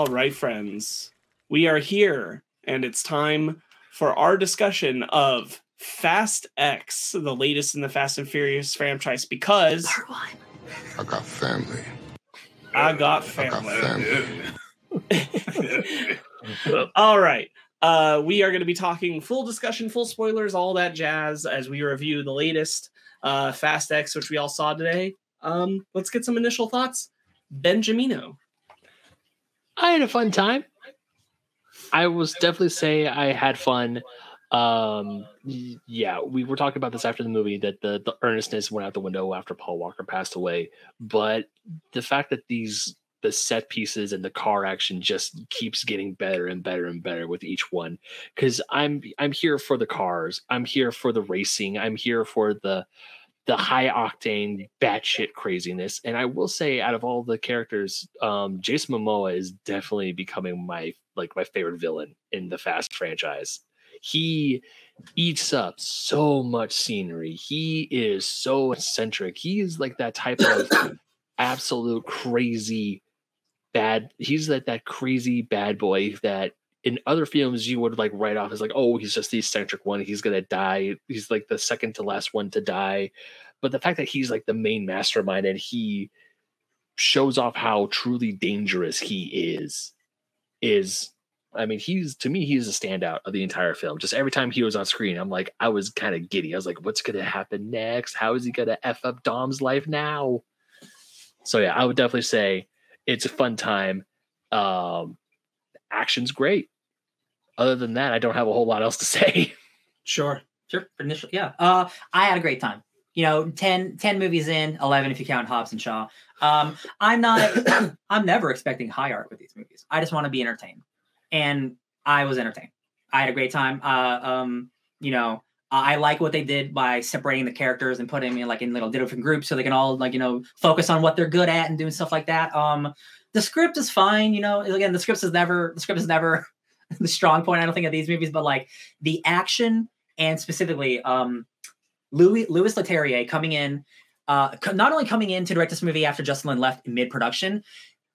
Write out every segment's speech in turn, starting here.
All right, friends, we are here, and it's time for our discussion of Fast X, the latest in the Fast and Furious franchise, because I got family. I got I family. got family. All right. Uh, we are going to be talking full discussion, full spoilers, all that jazz as we review the latest uh, Fast X, which we all saw today. Um, let's get some initial thoughts. Benjamino. I had a fun time. I was definitely say I had fun. Um, yeah, we were talking about this after the movie that the the earnestness went out the window after Paul Walker passed away. But the fact that these the set pieces and the car action just keeps getting better and better and better with each one because i'm i'm here for the cars i'm here for the racing i'm here for the the high octane batshit craziness. And i will say out of all the characters um jason momoa is definitely becoming my like my favorite villain in the fast franchise. He eats up so much scenery. He is so eccentric. He is like that type of absolute crazy bad he's like that crazy bad boy that in other films you would like write off as like oh he's just the eccentric one. He's gonna die. He's like the second to last one to die. But the fact that he's like the main mastermind and he shows off how truly dangerous he is is i mean he's to me he's a standout of the entire film. Just every time he was on screen i'm like i was kind of giddy. I was like what's gonna happen next? How is he gonna f up dom's life now? So yeah i would definitely say it's a fun time. Um action's great other than that i don't have a whole lot else to say Sure. Sure. For initial, yeah. Uh, I had a great time. You know, 10, 10 movies in, 11 if you count Hobbs and Shaw. Um, I'm not, I'm never expecting high art with these movies. I just want to be entertained. And I was entertained. I had a great time. Uh, um, you know, I like what they did by separating the characters and putting them in like in little different groups so they can all like, you know, focus on what they're good at and doing stuff like that. Um, the script is fine, you know, again, the script is never, the script is never the strong point, I don't think, of these movies, but like the action and specifically um Louis Louis Leterrier coming in, uh not only coming in to direct this movie after Justin Lin left mid-production,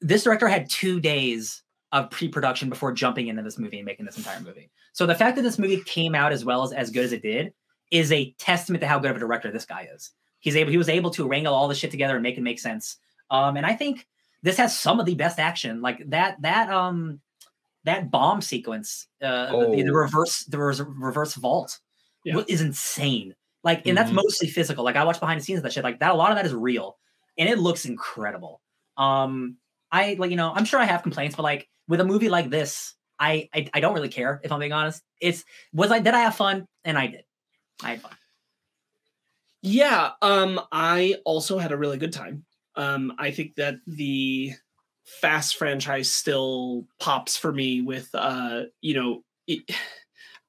this director had two days of pre-production before jumping into this movie and making this entire movie. So the fact that this movie came out as well as as good as it did is a testament to how good of a director this guy is. He's able he was able to wrangle all the shit together and make it make sense. Um and I think this has some of the best action. Like that that um that bomb sequence, uh, the, the Oh. reverse, the reverse vault, Yeah. is insane. Like, and that's Mhm. mostly physical. Like, I watch behind the scenes of that shit. Like that, a lot of that is real, and it looks incredible. Um, I like, you know, I'm sure I have complaints, but like with a movie like this, I I, I don't really care if I'm being honest. It's was I did I have fun, and I did. I had fun. Yeah, um, I also had a really good time. Um, I think that the Fast franchise still pops for me with uh, you know, it,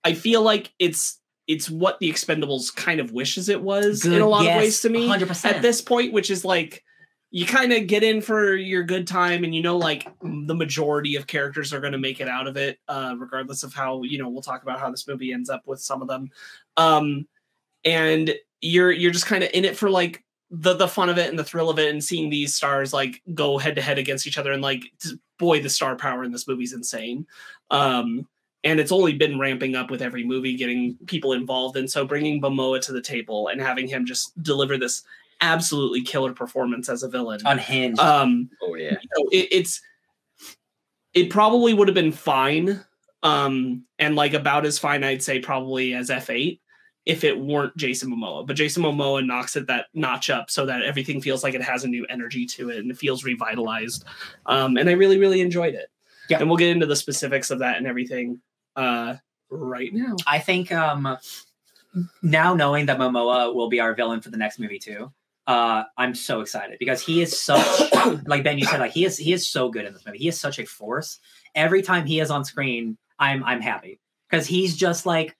I feel like it's it's what the Expendables kind of wishes it was in a lot of ways to me hundred percent. at this point, which is like you kind of get in for your good time and you know like the majority of characters are going to make it out of it uh regardless of how you know we'll talk about how this movie ends up with some of them um and you're you're just kind of in it for like the the fun of it and the thrill of it and seeing these stars like go head to head against each other and like boy the star power in this movie is insane. Um and it's only been ramping up with every movie getting people involved and so bringing Momoa to the table and having him just deliver this absolutely killer performance as a villain. Unhinged. um oh yeah. you know, it, it's it probably would have been fine um and like about as fine i'd say probably as f8 if it weren't jason momoa but jason momoa knocks it that notch up so that everything feels like it has a new energy to it and it feels revitalized um and i really really enjoyed it Yeah. and we'll get into the specifics of that and everything uh right now I think um now knowing that Momoa will be our villain for the next movie too, uh, I'm so excited because he is such like Ben, you said, like he is he is so good in this movie. He is such a force. Every time he is on screen, I'm I'm happy because he's just like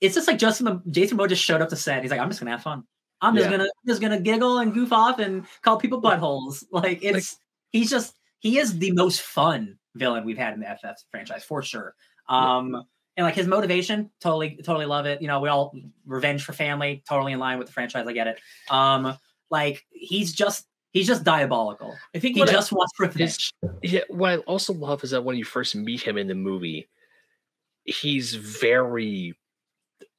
it's just like Justin Jason Momoa just showed up to set. He's like, I'm just gonna have fun. I'm just Yeah. gonna just gonna giggle and goof off and call people buttholes. Like it's he's just he is the most fun villain we've had in the FF franchise for sure. Um and like his motivation, totally, totally love it. You know, we all revenge for family, totally in line with the franchise. I get it. Um, like he's just He's just diabolical. I think He what I- just wants revenge. Yeah, what I also love is that when you first meet him in the movie, he's very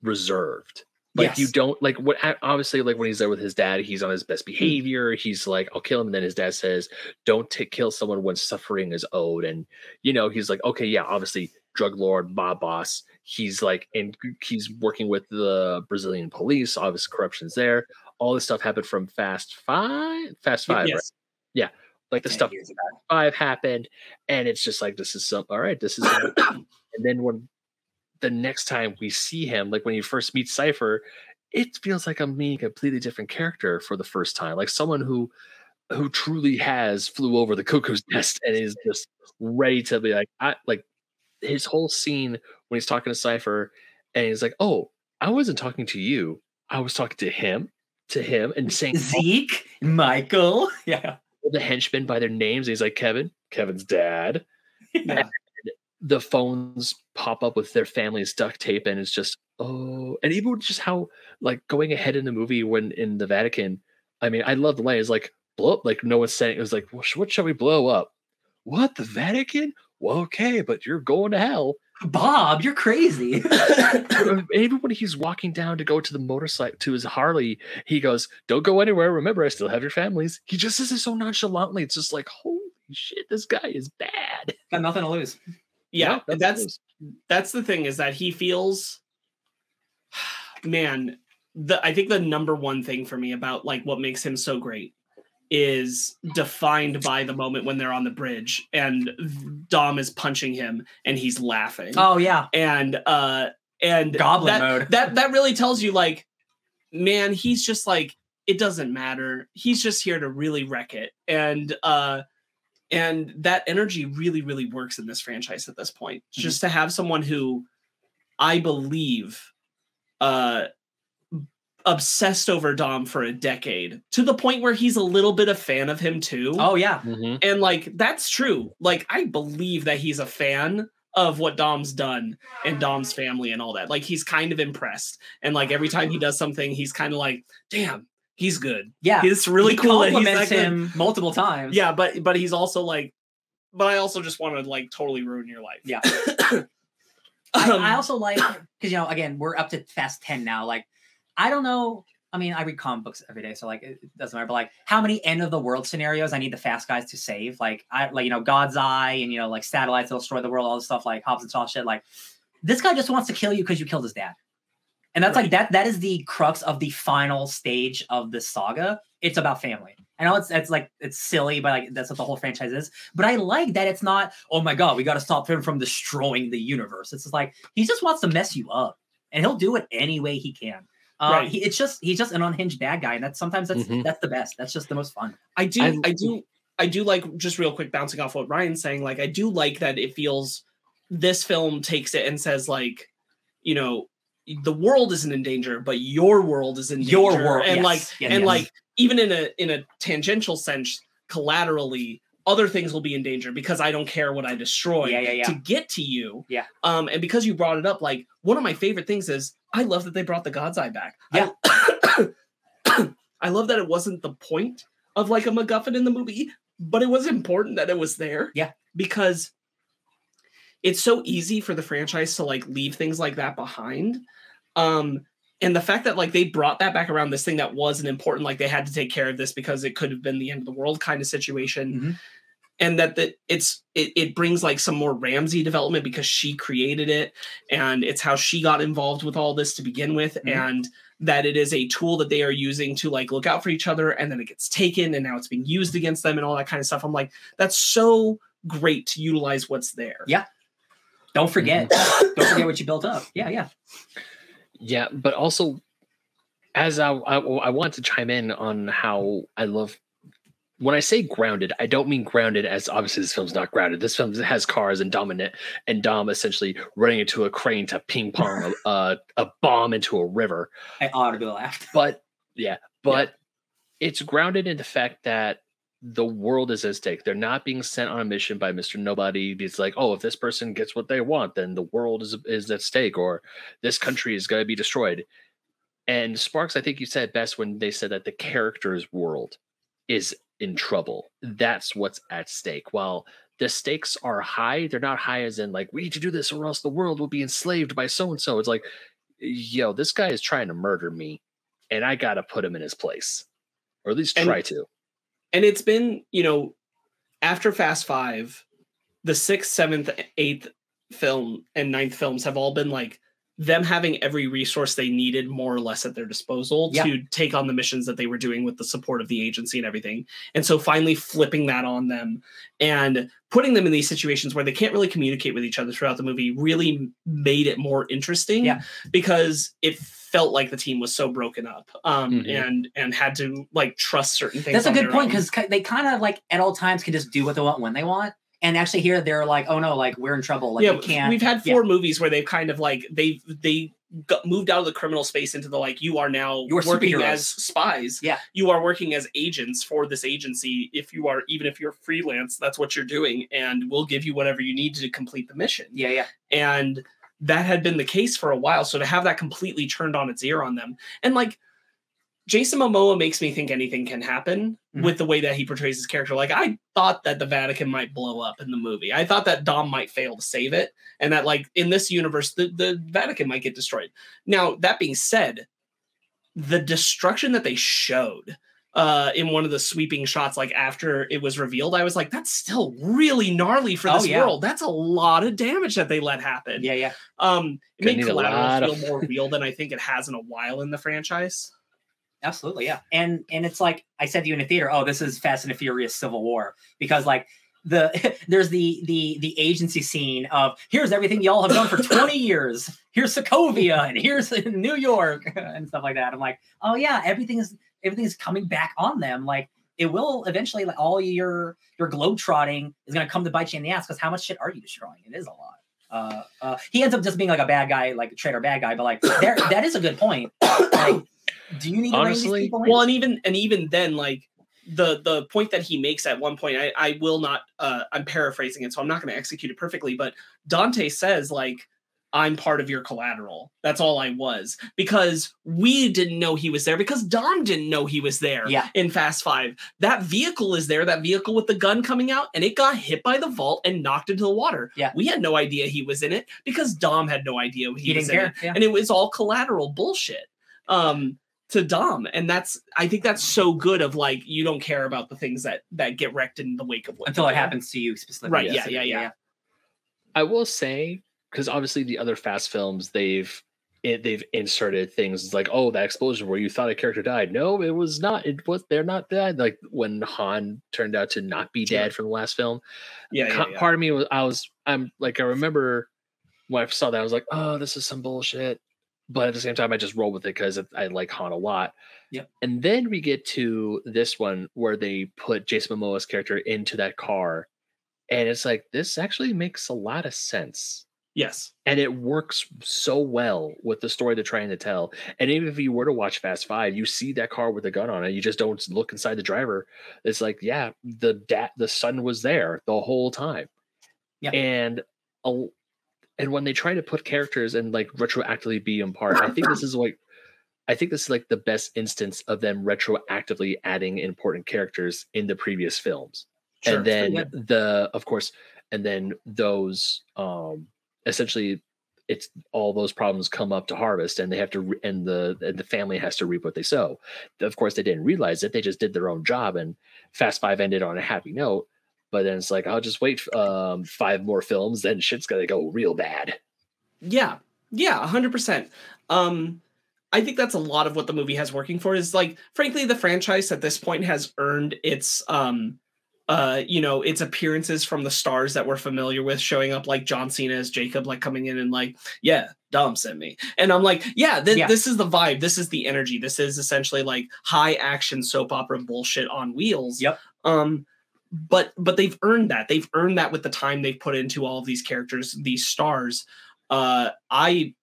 reserved. Like you don't like what obviously like when he's there with his dad, he's on his best hmm. behavior. He's like, I'll kill him. And then his dad says, Don't take kill someone when suffering is owed. And you know, he's like, Okay, yeah, obviously drug lord, mob boss. He's like and he's working with the Brazilian police, obviously corruption's there. All this stuff happened from Fast Five, Fast Five, right? yes. Like the stuff ago. five happened, and it's just like this is some all right. This is, and then when the next time we see him, like when you first meet Cipher, it feels like I'm meeting a completely different character for the first time, like someone who who truly has flew over the cuckoo's nest and is just ready to be like I like his whole scene when he's talking to Cipher, and he's like, "Oh, I wasn't talking to you. I was talking to him." To him and saying Zeke, Michael. Yeah. the henchmen by their names. He's like Kevin, Kevin's dad. Yeah. the phones pop up with their family's duct tape and it's just oh and even just how like going ahead in the movie when in the vatican i mean i love the line it's like blow up like no one's saying it was like "Well, what shall we blow up? What the vatican? Well okay but you're going to hell. Bob, you're crazy. Even when he's walking down to go to the motorcycle to his harley he goes don't go anywhere. Remember i still have your families. He just says it so nonchalantly it's just like holy shit this guy is bad. Got nothing to lose. Yeah, what that's is. that's the thing is that he feels man the i think the number one thing for me about like what makes him so great is defined by the moment when they're on the bridge and dom is punching him and he's laughing Oh yeah. and uh and Goblin that, mode. that that really tells you like man he's just like it doesn't matter he's just here to really wreck it and uh and that energy really really works in this franchise at this point Mm-hmm. just to have someone who i believe uh obsessed over dom for a decade to the point where he's a little bit a fan of him too Oh yeah. Mhm. and like that's true like i believe that he's a fan of what dom's done and dom's family and all that like he's kind of impressed and like every time he does something he's kind of like damn he's good Yeah. it's really he cool that he's compliments that good. him multiple times. yeah but but he's also like but i also just want to like totally ruin your life Yeah. um, I, I also like because you know again we're up to fast 10 now like i don't know i mean i read comic books every day so like it doesn't matter but like how many end of the world scenarios i need the fast guys to save like i like you know god's eye and you know like satellites that'll destroy the world all this stuff like hobbs and shaw shit like this guy just wants to kill you because you killed his dad and that's like that that is the crux of the final stage of the saga it's about family I know it's it's like it's silly, but like that's what the whole franchise is. But I like that it's not, oh my god, we got to stop him from destroying the universe. It's just like he just wants to mess you up, and he'll do it any way he can. Uh, Right. he, it's just he's just an unhinged bad guy, and that's sometimes that's Mhm. that's the best. That's just the most fun. I do, I- I, do, I do like just real quick bouncing off what Ryan's saying. Like, I do like that it feels this film takes it and says like, you know, the world isn't in danger, but your world is in danger. Your world, and yes, like, yes, and yes. like, even in a in a tangential sense, collaterally, other things will be in danger because I don't care what I destroy Yeah, yeah, yeah. to get to you. Yeah. Um, and because you brought it up, like one of my favorite things is I love that they brought the God's Eye back. Yeah. I, I love that it wasn't the point of like a MacGuffin in the movie, but it was important that it was there. Yeah. Because it's so easy for the franchise to like leave things like that behind. Um, and the fact that like they brought that back around this thing that wasn't important, like they had to take care of this because it could have been the end of the world kind of situation. Mhm. And that that it's it, it brings like some more Ramsey development because she created it and it's how she got involved with all this to begin with. Mhm. And that it is a tool that they are using to like look out for each other and then it gets taken and now it's being used against them and all that kind of stuff. I'm like, that's so great to utilize what's there. Yeah. Don't forget, Mm-hmm. don't forget what you built up. Yeah, yeah. Yeah, but also, as I, I I want to chime in on how I love when I say grounded, I don't mean grounded as obviously this film's not grounded. This film has cars and dominant and Dom essentially running into a crane to ping pong a, a, a bomb into a river. I audibly laughed. But yeah, but it's grounded in the fact that the world is at stake. They're not being sent on a mission by Mr. Nobody. It's like, oh, if this person gets what they want, then the world is is at stake, or this country is going to be destroyed. And Sparkz, I think you said best when they said that the character's world is in trouble. That's what's at stake. While the stakes are high, they're not high as in like we need to do this or else the world will be enslaved by so and so. It's like, yo, this guy is trying to murder me, and I gotta put him in his place, or at least And- try to. And it's been you know after fast five the sixth seventh eighth film and ninth films have all been like them having every resource they needed more or less at their disposal Yeah. to take on the missions that they were doing with the support of the agency and everything and so finally flipping that on them and putting them in these situations where they can't really communicate with each other throughout the movie really made it more interesting Yeah. because it felt like the team was so broken up um Mhm. and and had to like trust certain things That's a good point because they kind of like at all times can just do what they want when they want. And actually, here they're like, "Oh no, like we're in trouble. Like yeah, we can't." we've had yeah. four movies where they've kind of like they they got moved out of the criminal space into the like you are now You're working as spies. Yeah. you are working as agents for this agency. If you are even if you're freelance, that's what you're doing, and we'll give you whatever you need to complete the mission. yeah, yeah, And that had been the case for a while. So to have that completely turned on its ear on them, and like Jason Momoa makes me think anything can happen Mhm. with the way that he portrays his character. Like I thought that the Vatican might blow up in the movie. I thought that Dom might fail to save it, and that like in this universe, the, the Vatican might get destroyed. Now that being said, the destruction that they showed uh in one of the sweeping shots like after it was revealed i was like that's still really gnarly for Oh, this yeah. world that's a lot of damage that they let happen yeah, yeah. um it Gonna made a lot of- feel more real than i think it has in a while in the franchise Absolutely, yeah. And and it's like I said to you in the theater, oh, this is Fast and the Furious Civil War because like the there's the the the agency scene of here's everything y'all have done for 20 years. Here's Sokovia and here's New York and stuff like that. I'm like, oh yeah, everything is everything is coming back on them. Like it will eventually like all your your globe trotting is gonna come to bite you in the ass because how much shit are you destroying? It is a lot. Uh, uh, he ends up just being like a bad guy, like a traitor bad guy, but like there that is a good point. Like, do you need Honestly, these people well and even and even then like the the point that he makes at one point i i will not uh i'm paraphrasing it so i'm not going to execute it perfectly but dante says like i'm part of your collateral that's all i was because we didn't know he was there because dom didn't know he was there Yeah. in fast five that vehicle is there that vehicle with the gun coming out and it got hit by the vault and knocked into the water Yeah. we had no idea he was in it because dom had no idea he, he was didn't in it. Yeah. and it was all collateral bullshit um to Dom and that's I think that's so good of like you don't care about the things that that get wrecked in the wake of what Until it happens to you specifically. Right, yeah, yeah, yeah. I will say because obviously the other Fast films they've it, they've inserted things like oh that explosion where you thought a character died. No, it was not. It was they're not dead. Like when Han turned out to not be dead from the last film. yeah, yeah, yeah. part of me was I was I'm like I remember when I saw that I was like oh this is some bullshit, but at the same time I just roll with it because I like Han a lot. yeah And then we get to this one where they put Jason Momoa's character into that car, and it's like this actually makes a lot of sense. Yes And it works so well with the story they're trying to tell. And even if you were to watch Fast Five, you see that car with a gun on it. You just don't look inside the driver. It's like, yeah, the dad, the son was there the whole time. Yeah. And a, and when they try to put characters and like retroactively be in part, I think this is like, I think this is like the best instance of them retroactively adding important characters in the previous films Sure, and then the of course and then those um essentially it's all those problems come up to harvest and they have to and the and the family has to reap what they sow. Of course they didn't realize it they just did their own job and fast five ended on a happy note but then it's like i'll just wait um five more films then shit's gonna go real bad. Yeah. Yeah 100% um I think that's a lot of what the movie has working for is like frankly the franchise at this point has earned its um uh you know its appearances from the stars that we're familiar with showing up like John Cena as Jacob like coming in and like yeah Dom sent me. And I'm like yeah, th- Yeah. this is the vibe. This is the energy. This is essentially like high action soap opera bullshit on wheels. Yep. um but but they've earned that. They've earned that with the time they've put into all of these characters these stars. Uh i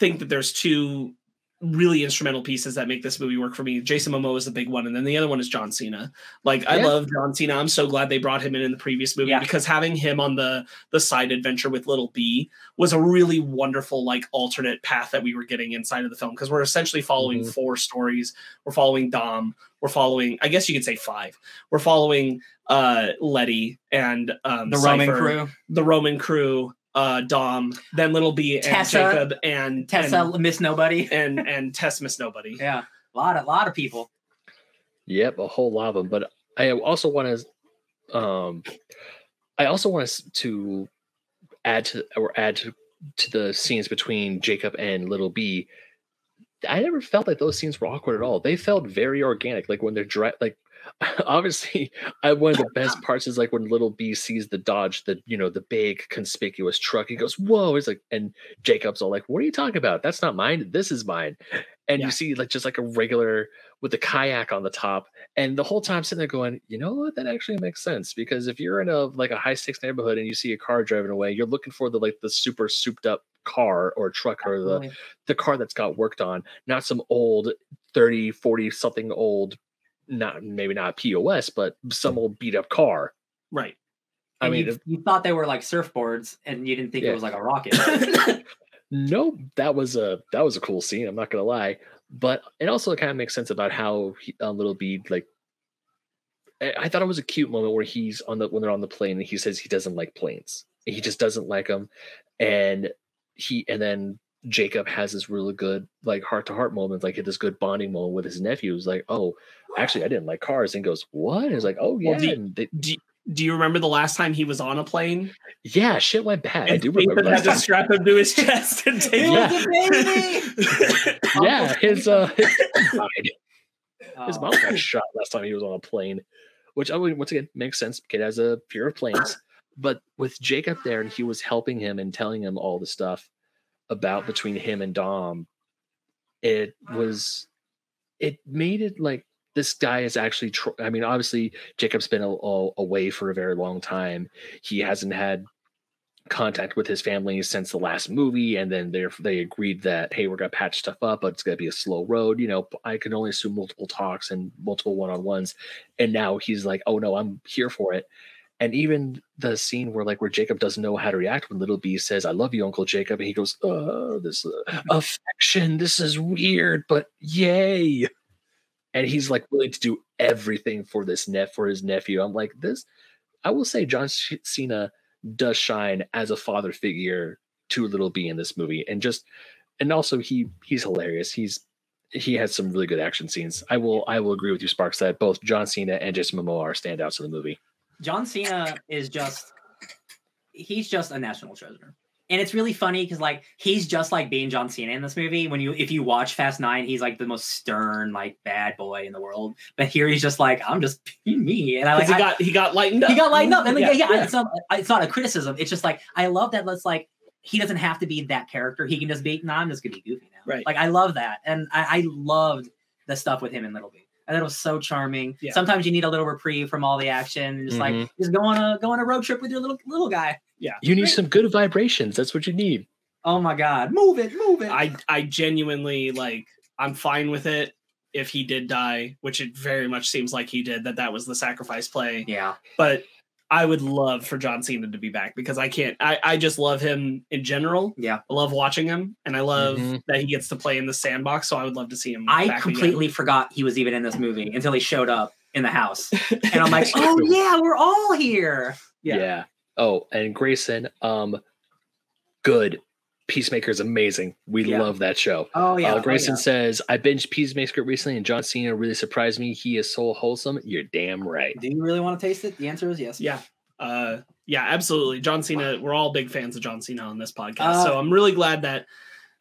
think that there's two really instrumental pieces that make this movie work for me. Jason Momoa is the big one, and then the other one is John Cena. Like I love John Cena. I'm so glad they brought him in in the previous movie Yeah. because having him on the the side adventure with Little B was a really wonderful like alternate path that we were getting inside of the film because we're essentially following Mhm. four stories. We're following Dom. We're following, I guess you could say five. We're following uh Letty and um The Roman crew, the Roman crew, uh Dom, then Little B and Tessa- Jacob and Tessa, and Miss Nobody. and, and Tess Miss Nobody. Yeah, a lot a lot of people. Yep, a whole lot of them. But I also want to, um, I also want us to add to or add to, to the scenes between Jacob and Little B. I never felt like those scenes were awkward at all. They felt very organic. Like when they're dry, like obviously, I one of the best parts is like when Little B sees the Dodge, the you know the big conspicuous truck. He goes, "Whoa!" He's like, and Jacob's all like, "What are you talking about? That's not mine. This is mine." And Yeah. you see like just like a regular with the kayak on the top, and the whole time sitting there going, "You know what? That actually makes sense because if you're in a like a high stakes neighborhood and you see a car driving away, you're looking for the like the super souped up car or truck or the Absolutely. the car that's got worked on, not some old 30, 40 something old, not maybe not a POS, but some old beat up car. Right. I And mean, you, you thought they were like surfboards, and you didn't think Yeah. it was like a rocket. no, that was a that was a cool scene. I'm not gonna lie, but it also kind of makes sense about how he, uh, Little Bead like. I I thought it was a cute moment where he's on the when they're on the plane and he says he doesn't like planes. He just doesn't like them, and he and then Jacob has this really good like heart to heart moment, like this good bonding moment with his nephew. He's like, "Oh, actually, I didn't like cars," and goes, "What?" And he's like, "Oh yeah." Well, do- and they, do, do you remember the last time he was on a plane? yeah, shit went bad. I do Nathan remember had that. to strap him to his chest and take It Yeah. baby. yeah, his uh, his, died. His Oh. mom got shot last time he was on a plane, which I mean, once again makes sense. Kid has a fear of planes, but with Jacob there, and he was helping him and telling him all the stuff about between him and Dom. It was, it made it like this guy is actually. Tr- I mean, obviously Jacob's been a, a- away for a very long time. He hasn't had contact with his family since the last movie and then they they agreed that hey we're gonna patch stuff up but it's gonna be a slow road you know i can only assume multiple talks and multiple one-on-ones and now he's like oh no i'm here for it and even the scene where like where jacob doesn't know how to react when little b says i love you uncle jacob and he goes oh this uh, affection this is weird but yay. And he's like willing to do everything for this net for his nephew. I'm like this i will say john cena does shine as a father figure to little b in this movie. And just and also he he's hilarious. He's he has some really good action scenes. I will i will agree with you sparkz that both john cena and jason momoa are standouts in the movie John Cena is just he's just a national treasure. And it's really funny because like he's just like being John Cena in this movie. When you if you watch Fast Nine, he's like the most stern, like bad boy in the world. But here he's just like, I'm just being me. And I like he I- got he got lightened up. he got lightened up. And like, yeah, yeah. it's not it's not a criticism. It's just like I love that let's like he doesn't have to be that character. He can just be, nah, I'm just gonna be goofy now. Right. Like I love that. And I, I loved the stuff with him in Little B. I thought it was so charming. Yeah. Sometimes you need a little reprieve from all the action. And just like Mhm. just go on a go on a road trip with your little little guy. Yeah, you need some good vibrations that's what you need Oh my god. Move it, move it. I I genuinely like I'm fine with it if he did die, which it very much seems like he did. That that was the sacrifice play. yeah. But I would love for John Cena to be back because I can't. I I just love him in general. Yeah. I love watching him, and I love Mhm. that he gets to play in the sandbox. So I would love to see him. I back again. completely forgot he was even in this movie until he showed up in the house. And I'm like, oh yeah, we're all here. Yeah. yeah. oh and grayson um good peacemaker's amazing we Yeah. love that show Oh yeah. uh, oh, Grayson yeah. says, I binged Peacemaker recently and John Cena really surprised me. He is so wholesome. You're damn right. Do you really want to taste it? The answer is yes. Yeah. Uh, yeah, absolutely. John Cena, we're all big fans of John Cena on this podcast. Uh, so I'm really glad that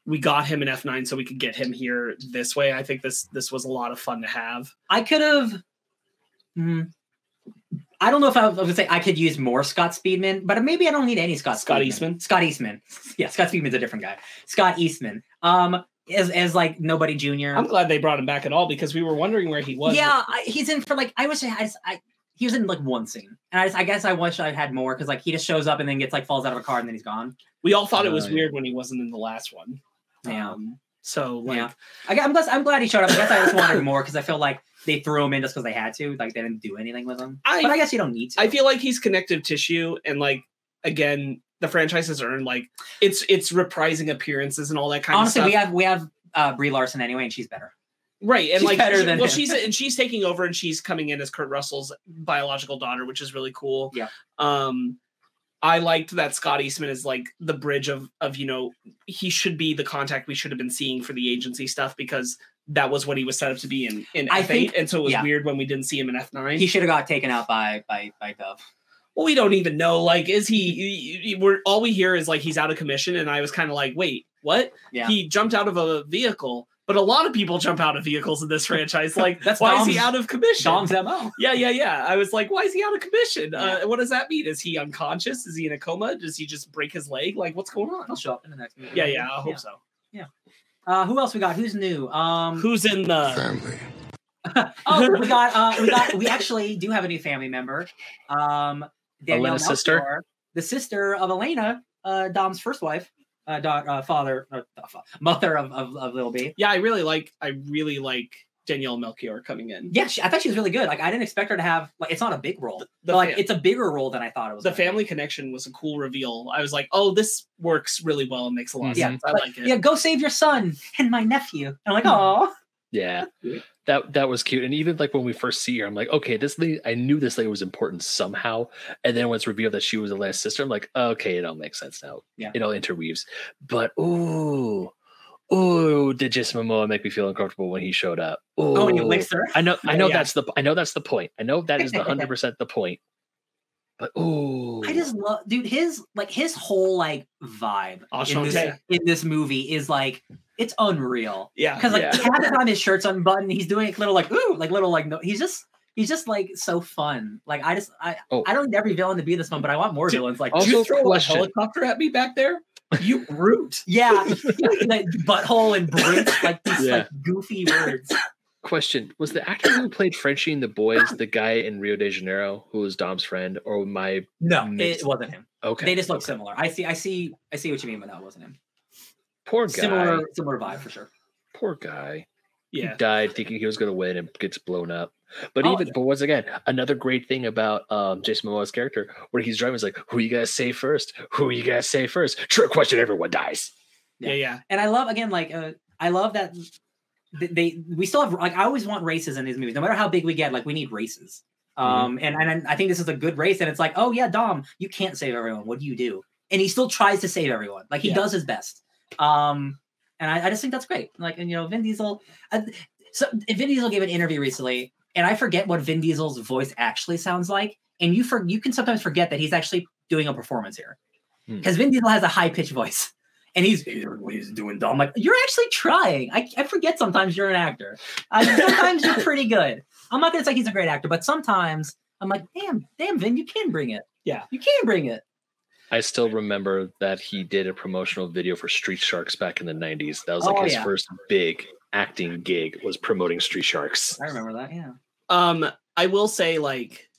we got him in F9 so we could get him here this way. I think this this was a lot of fun to have. I could have. Hmm. I don't know if I was going to say I could use more Scott Speedman, but maybe I don't need any Scott. Scott Speedman. Eastwood? Scott Eastwood. Yeah, Scott Speedman's a different guy. Scott Eastwood. Um, as as like nobody junior. I'm glad they brought him back at all because we were wondering where he was. yeah, I, he's in for like I wish I had. I, he was in like one scene, and I just I guess I wish I had more because like he just shows up and then gets like falls out of a car and then he's gone. We all thought it was Uh, yeah. weird when he wasn't in the last one. Yeah. Um, So like, Yeah. I, I'm glad. I'm glad he showed up. I guess I just wanted more because I feel like they threw him in just because they had to. Like they didn't do anything with him. I but I guess you don't need to. I feel like he's connective tissue, and like again, the franchise has earned like it's it's reprising appearances and all that kind honestly, of stuff. Honestly, we have we have uh, Brie Larson anyway, and she's better. right, and she's like better she- than well, him. she's and she's taking over, and she's coming in as Kurt Russell's biological daughter, which is really cool. Yeah. Um, I liked that Scott Eastwood is like the bridge of of you know he should be the contact we should have been seeing for the agency stuff because that was what he was set up to be in in I F8, think- and so it was yeah. weird when we didn't see him in F9. He should have got taken out by by by Dove. well, we don't even know. Like, is he? We're all we hear is like he's out of commission, and I was kind of like, wait, what? Yeah. He jumped out of a vehicle, but a lot of people jump out of vehicles in this franchise. Like, That's why is he out of commission? Dom's mo. yeah, yeah, yeah. I was like, why is he out of commission? Yeah. Uh, what does that mean? Is he unconscious? Is he in a coma? Does he just break his leg? Like, what's going on? He'll show up in the next movie. Yeah, yeah. I hope so. Uh, who else we got? Who's new? Um, Who's in the? Family. oh, we got uh, we got we actually do have a new family member. Um, Danielle Elena's sister? The sister of Elena, uh, Dom's first wife, uh, da- uh father, uh, uh, mother of, of of Little B. Yeah, I really like. I really like Daniela Melchior coming in. Yeah, she, I thought she was really good. Like I didn't expect her to have like it's not a big role, The but like fam- it's a bigger role than I thought it was. the gonna be. family connection was a cool reveal. I was like, oh, this works really well and makes a lot of Yeah, sense. I Like, like it. Yeah, go save your son and my nephew. And I'm like, oh, Yeah, that that was cute. And even like when we first see her, I'm like, okay, this lady. I knew this lady was important somehow. And then when it's revealed that she was the last sister, I'm like, okay, it all makes sense now. Yeah. it all interweaves. But ooh, ooh, did Jason Momoa make me feel uncomfortable when he showed up? oh, and he Ooh. licks her. I know, I know yeah. that's the, I know that's the point. I know that is the hundred percent the point. But oh, I just love, dude. His like his whole like vibe in this, in this movie is like it's unreal. Yeah, because like yeah. the time his shirt's unbuttoned, he's doing a little like ooh, like little like no, he's just he's just like so fun. Like I just I Oh. I don't need every villain to be this fun, but I want more villains like also- you throw question. a helicopter at me back there? You brute. yeah, like butthole and brute, like these Yeah. like goofy words. question: Was the actor who played Frenchie in The Boys the guy in Rio de Janeiro who was Dom's friend, or my No, Mixed. it wasn't him. okay? They just look similar. I see, I see, I see what you mean, but that wasn't him. Poor guy. Similar, similar vibe for sure. Poor guy. Yeah. He died thinking he was going to win and gets blown up. But Oh, even, yeah. but once again, another great thing about um, Jason Momoa's character, where he's driving, is like, "Who you guys say first? Who you guys say first? Trick question. Everyone dies. Yeah, yeah. and I love again, like uh, I love that th- they we still have like I always want races in these movies, no matter how big we get. Like we need races, um, and and I think this is a good race. And it's like, oh yeah, Dom, you can't save everyone. What do you do? And he still tries to save everyone. Like he Yeah. does his best. Um, and I, I just think that's great. Like and you know, Vin Diesel. Uh, so Vin Diesel gave an interview recently, and I forget what Vin Diesel's voice actually sounds like. And you for you can sometimes forget that he's actually doing a performance here, Hmm. because Vin Diesel has a high pitched voice and he's he's doing dumb. Like you're actually trying. I, I forget sometimes you're an actor. Uh, sometimes you're pretty good. I'm not gonna say he's a great actor, but sometimes I'm like, damn, damn, Vin, you can bring it. Yeah. you can bring it. I still remember that he did a promotional video for Street Sharks back in the 90s. That was like Oh, his yeah. first big acting gig was promoting Street Sharks. I remember that. Yeah. Um, I will say, like,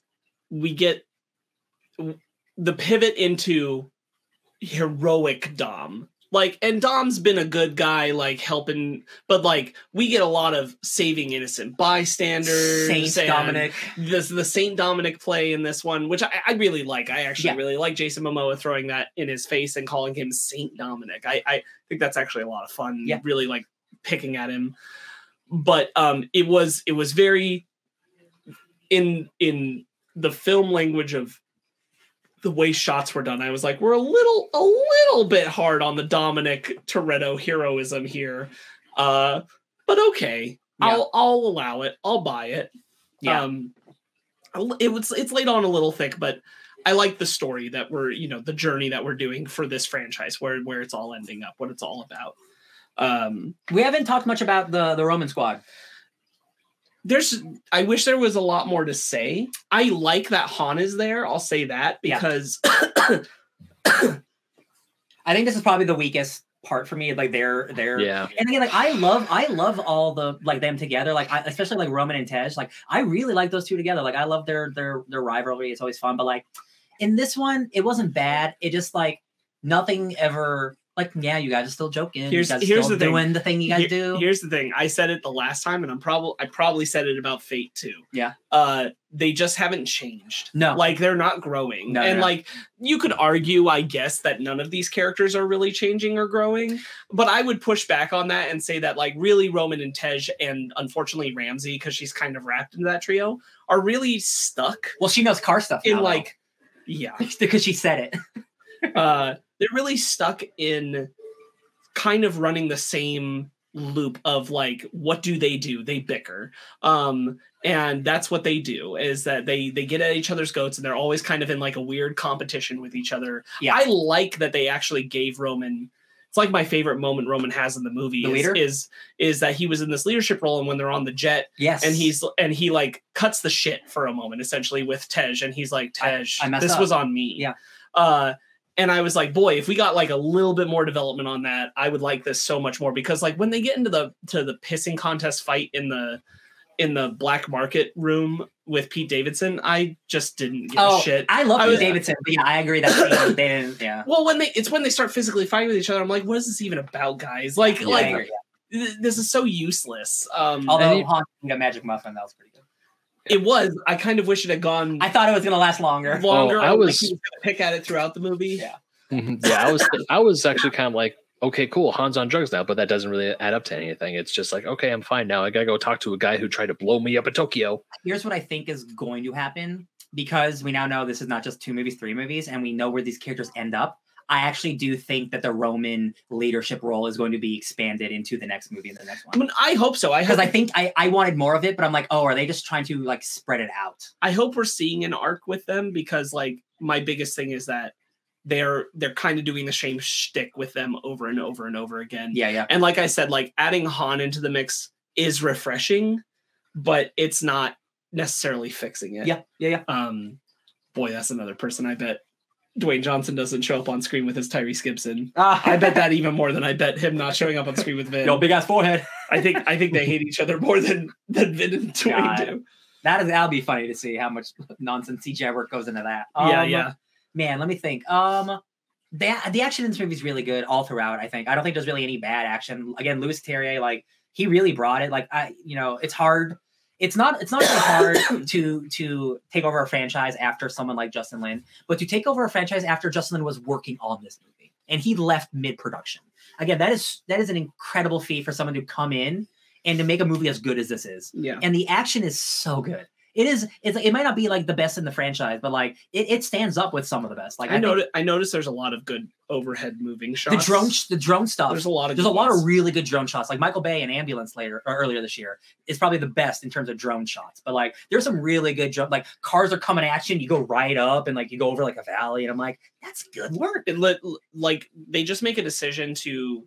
we get the pivot into heroic Dom. Like, and Dom's been a good guy, like helping, but like we get a lot of saving innocent bystanders. Saint Dominic. This the Saint Dominic play in this one, which I, I really like. I actually Yeah. really like Jason Momoa throwing that in his face and calling him Saint Dominic. I, I think that's actually a lot of fun. Yeah. Really like picking at him. But um it was it was very in in the film language of the way shots were done, I was like, we're a little a little bit hard on the Dominic Toretto heroism here. Uh but okay. Yeah. I'll I'll allow it. I'll buy it. Yeah. Um it was it's laid on a little thick, but I like the story that we're, you know, the journey that we're doing for this franchise, where where it's all ending up, what it's all about. Um we haven't talked much about the the Roman squad. There's I wish there was a lot more to say. I like that Han is there. I'll say that Yeah. because I think this is probably the weakest part for me. Like they're they're Yeah. and again, like I love, I love all the like them together. Like I, especially like Roman and Tej. Like I really like those two together. Like I love their their their rivalry. It's always fun. But like in this one, it wasn't bad. It just like nothing ever like, yeah, you guys are still joking. Here's- you guys are here's still the thing. doing the thing you guys Here- do. Here's the thing. I said it the last time, and I'm probably I probably said it about Fate too. Yeah. Uh, they just haven't changed. No. Like they're not growing. No, and no. like you could argue, I guess, that none of these characters are really changing or growing. But I would push back on that and say that like really Roman and Tej and unfortunately Ramsey, because she's kind of wrapped into that trio, are really stuck well, she knows car stuff in now, like yeah. because she said it. uh they're really stuck in kind of running the same loop of like what do they do they bicker um and that's what they do is that they they get at each other's goats and they're always kind of in like a weird competition with each other Yeah. i like that they actually gave roman it's like my favorite moment roman has in the movie The is, leader? is is that he was in this leadership role and when they're on the jet Yes. and he's and he like cuts the shit for a moment essentially with Tej and he's like Tej I messed this up." was on me Yeah. uh and I was like boy if we got like a little bit more development on that I would like this so much more because like when they get into the to the pissing contest fight in the in the black market room with Pete Davidson I just didn't give Oh, a shit I love I Pete was- Davidson. But yeah, I agree that they didn't. Yeah. well when they it's when they start physically fighting with each other I'm like what is this even about guys like Yeah, like agree, yeah. th- this is so useless um Although Han got magic muffin, that was pretty good. It was I kind of wish it had gone I thought it was gonna last longer. longer. Oh, I or, like, was- gonna pick at it throughout the movie. Yeah. Mhm. yeah, I was I was actually kind of like, okay, cool, Han's on drugs now, but that doesn't really add up to anything. It's just like, okay, I'm fine now. I gotta go talk to a guy who tried to blow me up in Tokyo. Here's what I think is going to happen because we now know this is not just two movies, three movies, and we know where these characters end up. I actually do think that the Roman leadership role is going to be expanded into the next movie and the next I one. mean, I hope so. I Because I think I, I wanted more of it, but I'm like, oh, are they just trying to like spread it out? I hope we're seeing an arc with them because, like, my biggest thing is that they're they're kind of doing the same shtick with them over and over and over again. Yeah, yeah. And like I said, like adding Han into the mix is refreshing, but it's not necessarily fixing it. Yeah, yeah, yeah. Um, boy, that's another person. I bet Dwayne Johnson doesn't show up on screen with his Tyrese Gibson. Ah, I bet that even more than I bet him not showing up on screen with Vin. Yo, big ass forehead. I think I think they hate each other more than than Vin and Dwayne God. do. That is that'll be funny to see how much nonsense CGI work goes into that. yeah, Um, yeah. Man, let me think. Um, the the action in this movie is really good all throughout. I think I don't think there's really any bad action. Again, Louis Leterrier, like he really brought it. Like I, you know, it's hard. It's not. It's not really hard to to take over a franchise after someone like Justin Lin, but to take over a franchise after Justin Lin was working on this movie and he left mid production. Again, that is that is an incredible feat for someone to come in and to make a movie as good as this is Yeah. and the action is so good. It is. It's. It might not be like the best in the franchise, but like it, it stands up with some of the best. Like I noticed I noticed there's a lot of good overhead moving shots. the drone, the drone stuff. There's a lot of There's a lot ones. of really good drone shots. Like Michael Bay and Ambulance later or earlier this year is probably the best in terms of drone shots. But like there's some really good drone. Like cars are coming at you, and you go right up, and like you go over like a valley, and I'm like, that's good work. it lit, like they just make a decision to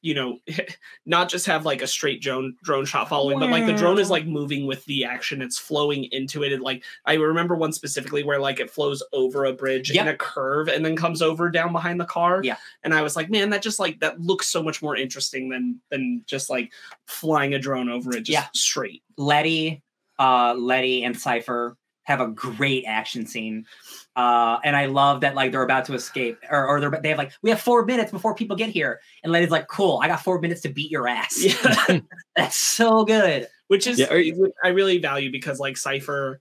you know not just have like a straight drone drone shot following but like the drone is like moving with the action it's flowing into it and like i remember one specifically where like it flows over a bridge Yep. in a curve and then comes over down behind the car Yeah. and i was like man that just like that looks so much more interesting than than just like flying a drone over it just Yeah. straight Letty, uh, Letty and Cipher have a great action scene. Uh, and I love that like they're about to escape, or, or they're they have like we have four minutes before people get here, and Letty's like, "Cool, I got four minutes to beat your ass." yeah That's so good. which is Yeah, are you- which I really value because like Cipher,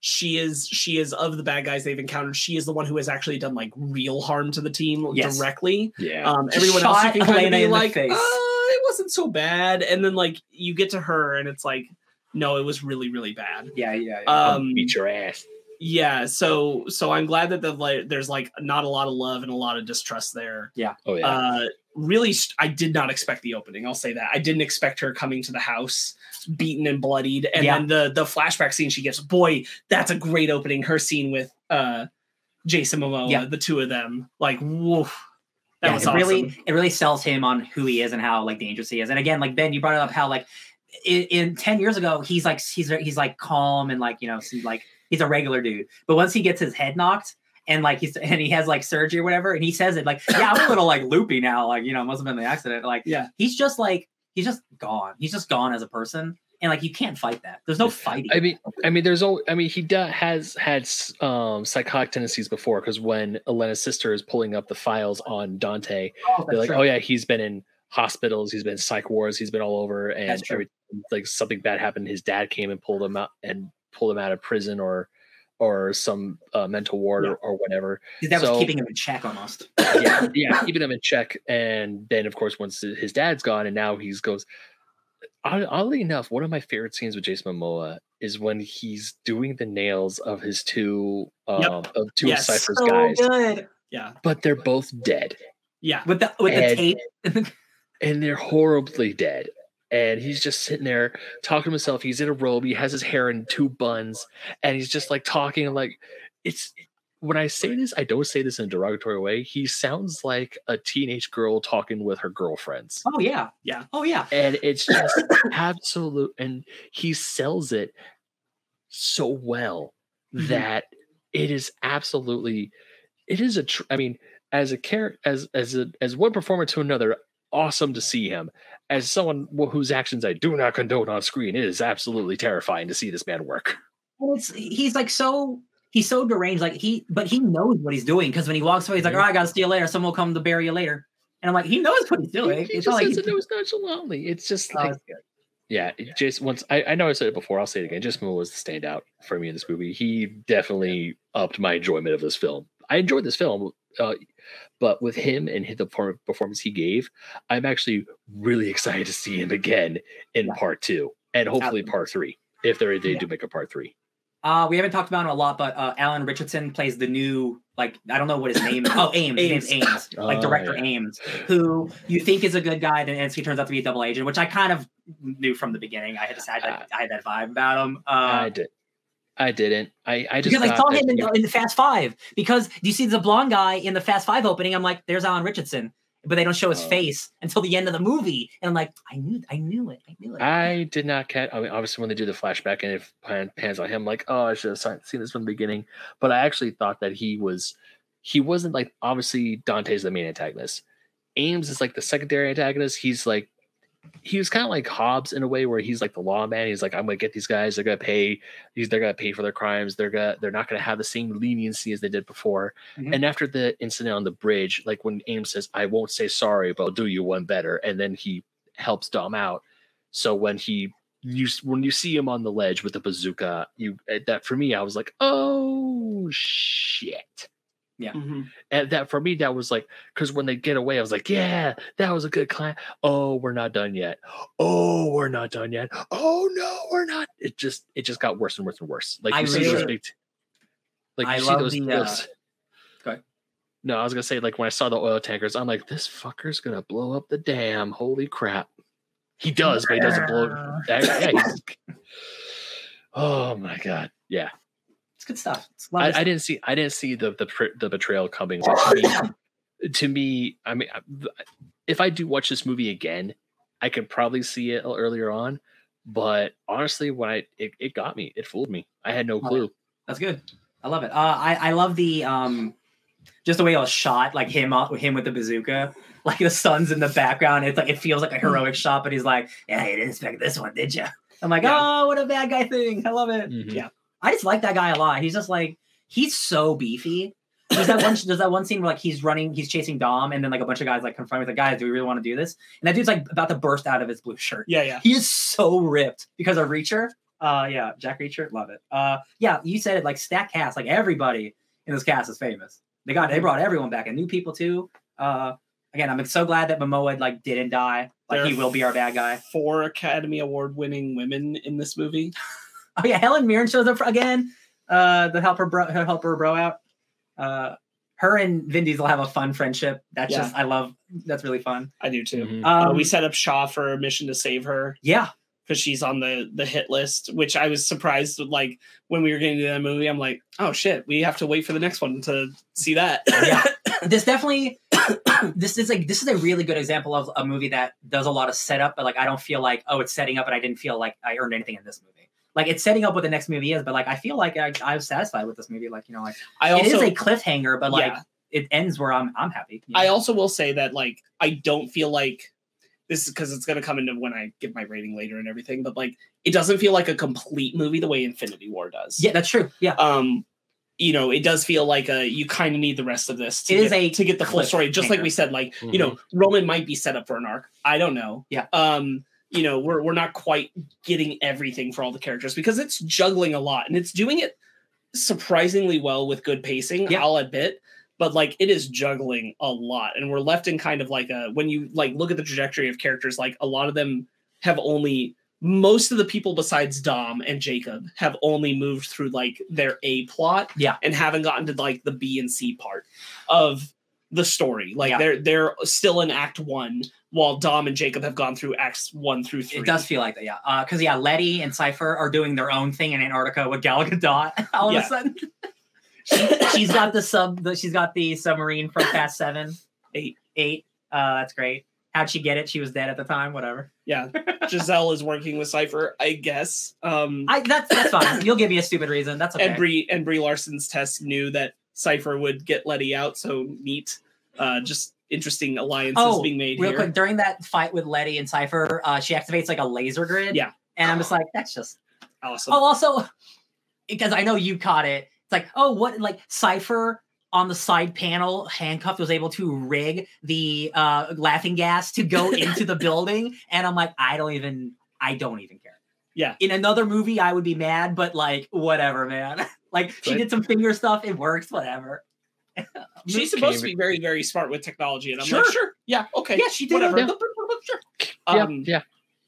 she is she is of the bad guys they've encountered. She is the one who has actually done like real harm to the team Yes. directly. Yeah. Um, She everyone else you shot can kind of be like, uh, it wasn't so bad, and then like you get to her and it's like, no, it was really really bad. Yeah, yeah. I'll Um, beat your ass. yeah, so so I'm glad that the like there's like not a lot of love and a lot of distrust there. Yeah. Oh yeah. Uh, really, st- I did not expect the opening. I'll say that I didn't expect her coming to the house beaten and bloodied, and Yeah. then the the flashback scene she gives. Boy, that's a great opening. Her scene with uh Jason Momoa, Yeah. the two of them, like woof, that yeah, was it awesome. really it really sells him on who he is and how like dangerous he is. And again, like Ben, you brought it up how like in, in ten years ago he's like he's he's like calm and like you know he's like he's a regular dude. But once he gets his head knocked and like he's and he has like surgery or whatever, and he says it like yeah I'm a little like loopy now like you know it must have been the accident like Yeah. he's just like he's just gone. He's just gone as a person. and like you can't fight that. There's no fighting. I mean, I mean, there's all. I mean, he do, has had um, psychotic tendencies before because when Elena's sister is pulling up the files on Dante, oh, they're like, true. "Oh yeah, he's been in hospitals, he's been in psych wards, he's been all over, and every like something bad happened. His dad came and pulled him out and pulled him out of prison or or some uh, mental ward Yeah. or, or whatever. that was keeping him in check almost. yeah, yeah, keeping him in check. And then, of course, once his dad's gone, and now he's goes. Oddly enough, one of my favorite scenes with Jason Momoa is when he's doing the nails of his two, um, Yep. of two Yes. of Cipher's so guys, good Yeah. but they're both dead, Yeah. with the with the tape. and they're horribly dead. And he's just sitting there talking to himself. He's in a robe. He has his hair in two buns, and he's just like talking. like it's when I say this, I don't say this in a derogatory way. He sounds like a teenage girl talking with her girlfriends. Oh yeah, Yeah. Oh yeah. and it's just absolute and he sells it so well Mhm. that it is absolutely it is a tr- i mean as a character as as a as one performer to another awesome to see him as someone whose actions i do not condone on screen it is absolutely terrifying to see this man work Well, it's he's like so he's so deranged. Like he, but he knows what he's doing because when he walks away, he's like, Mhm. "All right, I gotta see you later. Someone will come to bury you later." And I'm like, he knows what he's doing. he it's just not like says it was nonchalantly it's just Oh, like. Yeah, it just once I, I know I said it before, I'll say it again. Just Momoa was the standout for me in this movie. He definitely upped my enjoyment of this film. I enjoyed this film, uh, but with him and the performance he gave, I'm actually really excited to see him again in Yeah. part two and hopefully Absolutely. part three if they they Yeah. do make a part three. Uh, we haven't talked about him a lot, but uh, Alan Ritchson plays the new, like, I don't know what his name is. Oh, Aimes. His Aimes. Aimes. Like, Oh, director yeah. Aimes, who you think is a good guy, and he turns out to be a double agent, which I kind of knew from the beginning. I had just had that, I had that vibe about him. Uh, I did, I didn't. I I just because I saw him in, in the Fast Five. Because do you see the blonde guy in the Fast Five opening? I'm like, there's Alan Ritchson, but they don't show his Oh. face until the end of the movie, and I'm like, I knew, I knew it, I knew it. I did not catch. I mean, obviously, when they do the flashback and it pan, pans on him, like, oh, I should have seen this from the beginning. But I actually thought that he was, he wasn't like obviously Dante's the main antagonist. Aimes is like the secondary antagonist. He's like, he was kind of like Hobbs in a way where he's like the lawman. He's like, I'm gonna get these guys. They're gonna pay. These they're gonna pay for their crimes. They're gonna they're not gonna have the same leniency as they did before. Mhm. And after the incident on the bridge, like when Aimes says, "I won't say sorry, but I'll do you one better," and then he helps Dom out. So when he you when you see him on the ledge with the bazooka, you eh, that for me, I was like, "Oh shit." Mhm. And that for me, that was like, because when they get away, I was like, yeah, that was a good climb. Oh, we're not done yet. Oh, we're not done yet. Oh no, we're not. It just it just got worse and worse and worse. Like I you see those really- big, t- like I you see those. the, uh, those ahead. no, I was gonna say like when I saw the oil tankers, I'm like, this fucker's gonna blow up the dam. Holy crap! He does, but he doesn't blow. yeah, oh my god, yeah. It's good stuff. It's I, I didn't see I didn't see the the the betrayal coming. To me, to me, I mean, if I do watch this movie again, I could probably see it earlier on. But honestly, when I it, it got me, it fooled me. I had no clue. That's good. I love it. Uh, I I love the um, just the way it was shot, like him him with the bazooka, like the sun's in the background. It's like it feels like a heroic shot, but he's like, "Yeah, you didn't expect this one, did you?" I'm like, Yeah. "Oh, what a bad guy thing." I love it. Mhm. Yeah. I just like that guy a lot. He's just like he's so beefy. There's that one. There's that one scene where like he's running, he's chasing Dom, and then like a bunch of guys like confront him. With like, guys, do we really want to do this? And that dude's like about to burst out of his blue shirt. Yeah, yeah. He is so ripped because of Reacher. Uh, yeah, Jack Reacher, love it. Uh, yeah, you said it like stack cast, like everybody in this cast is famous. They got they brought everyone back and new people too. Uh, again, I'm so glad that Momoa like didn't die. Like There he will be our bad guy. Four Academy Award winning women in this movie. Oh yeah, Helen Mirren shows up again. Uh, to help her bro, her help her bro out. Uh, her and Vin Diesel have a fun friendship. That's Yeah. just I love. That's really fun. I do too. Mhm. Uh, Um, we set up Shaw for a mission to save her Yeah, because she's on the the hit list, which I was surprised. With, like when we were getting to that movie, I'm like, oh shit, we have to wait for the next one to see that. Yeah. this definitely this is like this is a really good example of a movie that does a lot of setup but like i don't feel like oh it's setting up and i didn't feel like i earned anything in this movie like it's setting up what the next movie is but like i feel like i, I was satisfied with this movie like you know like I also it is a cliffhanger but like Yeah. it ends where i'm i'm happy you I also will say that like I don't feel like this is because it's going to come into when I give my rating later and everything, but like it doesn't feel like a complete movie the way Infinity War does. Yeah, that's true. Yeah. Um, you know, it does feel like a you kind of need the rest of this to It get, is a to get the full story. Just like we said, like you know, Roman might be set up for an arc. I don't know. Yeah. Um, you know, we're we're not quite getting everything for all the characters because it's juggling a lot and it's doing it surprisingly well with good pacing. Yeah. I'll admit. But like it is juggling a lot, and we're left in kind of like a when you like look at the trajectory of characters, like a lot of them have only most of the people besides Dom and Jacob have only moved through like their A plot, Yeah. and haven't gotten to like the B and C part of the story. Like Yeah. they're they're still in Act One, while Dom and Jacob have gone through Acts One through three. It does feel like that, yeah. Because yeah, Letty and Cipher are doing their own thing in Antarctica with Gal Gadot. All of Yeah. a sudden, she, she's got the sub. The, she's got the submarine from Fast Seven, Eight. eight. Uh, that's great. How'd she get it? She was dead at the time. Whatever. Yeah, Giselle is working with Cipher, I guess. Um, I that's that's fine. You'll give me a stupid reason. That's okay. and Brie and Brie Larson's Tess knew that Cipher would get Letty out, so neat. Uh, just interesting alliances Oh, being made Real here. quick, during that fight with Letty and Cipher, uh, she activates like a laser grid. Yeah. And I'm just like, that's just Awesome. Oh, also, because I know you caught it. It's like, oh, what? Like Cipher on the side panel, handcuffed, was able to rig the uh, laughing gas to go into the building, and I'm like, I don't even, I don't even care. Yeah. In another movie, I would be mad, but like, whatever, man. like, she did some finger stuff. It works. Whatever. She's supposed to be very, very smart with technology, and I'm Sure. like, sure, yeah, okay, Yeah, she did. whatever. Yeah. Sure. Um, yeah.